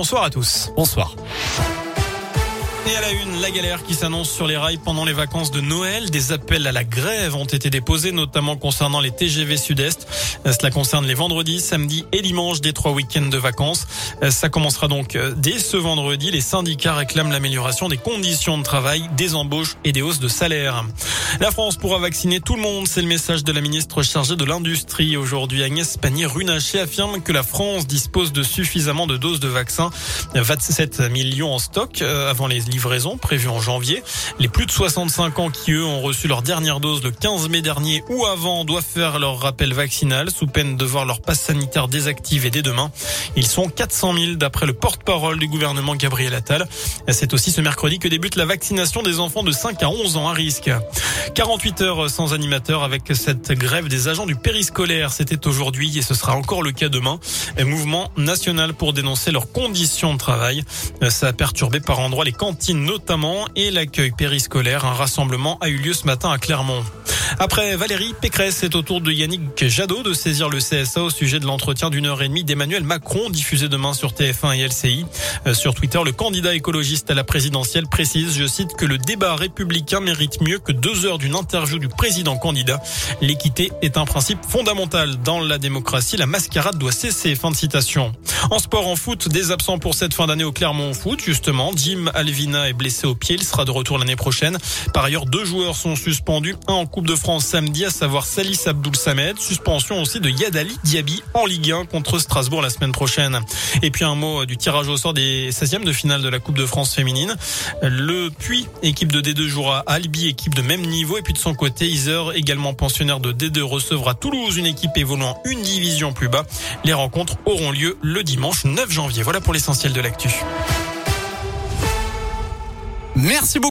Bonsoir à tous. Bonsoir. Et à la une, la galère qui s'annonce sur les rails pendant les vacances de Noël. Des appels à la grève ont été déposés, notamment concernant les TGV Sud-Est. Cela concerne les vendredis, samedis et dimanches des trois week-ends de vacances. Ça commencera donc dès ce vendredi. Les syndicats réclament l'amélioration des conditions de travail, des embauches et des hausses de salaire. La France pourra vacciner tout le monde. C'est le message de la ministre chargée de l'Industrie. Aujourd'hui, Agnès Pannier-Runacher affirme que la France dispose de suffisamment de doses de vaccins. 27 millions en stock euh, avant les livraison prévue en janvier. Les plus de 65 ans qui, eux, ont reçu leur dernière dose le 15 mai dernier ou avant doivent faire leur rappel vaccinal sous peine de voir leur passe sanitaire désactivé dès demain. Ils sont 400 000 d'après le porte-parole du gouvernement Gabriel Attal. C'est aussi ce mercredi que débute la vaccination des enfants de 5 à 11 ans à risque. 48 heures sans animateur avec cette grève des agents du périscolaire. C'était aujourd'hui et ce sera encore le cas demain. Mouvement national pour dénoncer leurs conditions de travail. Ça a perturbé par endroits les cantines notamment et l'accueil périscolaire. Un rassemblement a eu lieu ce matin à Clermont. Après Valérie Pécresse, c'est au tour de Yannick Jadot de saisir le CSA au sujet de l'entretien d'une heure et demie d'Emmanuel Macron diffusé demain sur TF1 et LCI. Euh, sur Twitter, le candidat écologiste à la présidentielle précise, je cite, que le débat républicain mérite mieux que deux heures d'une interview du président candidat. L'équité est un principe fondamental dans la démocratie. La mascarade doit cesser. Fin de citation. En sport, en foot, des absents pour cette fin d'année au Clermont Foot, justement. Jim Alvina est blessé au pied. Il sera de retour l'année prochaine. Par ailleurs, deux joueurs sont suspendus. Un en Coupe de France samedi, à savoir Salis Abdoul Samed. Suspension aussi de Yadali Diaby en Ligue 1 contre Strasbourg la semaine prochaine. Et puis un mot du tirage au sort des 16e de finale de la Coupe de France féminine. Le Puy, équipe de D2 jouera Albi, équipe de même niveau. Et puis de son côté, Iser, également pensionnaire de D2, recevra Toulouse, une équipe évoluant une division plus bas. Les rencontres auront lieu le dimanche 9 janvier. Voilà pour l'essentiel de l'actu. Merci beaucoup.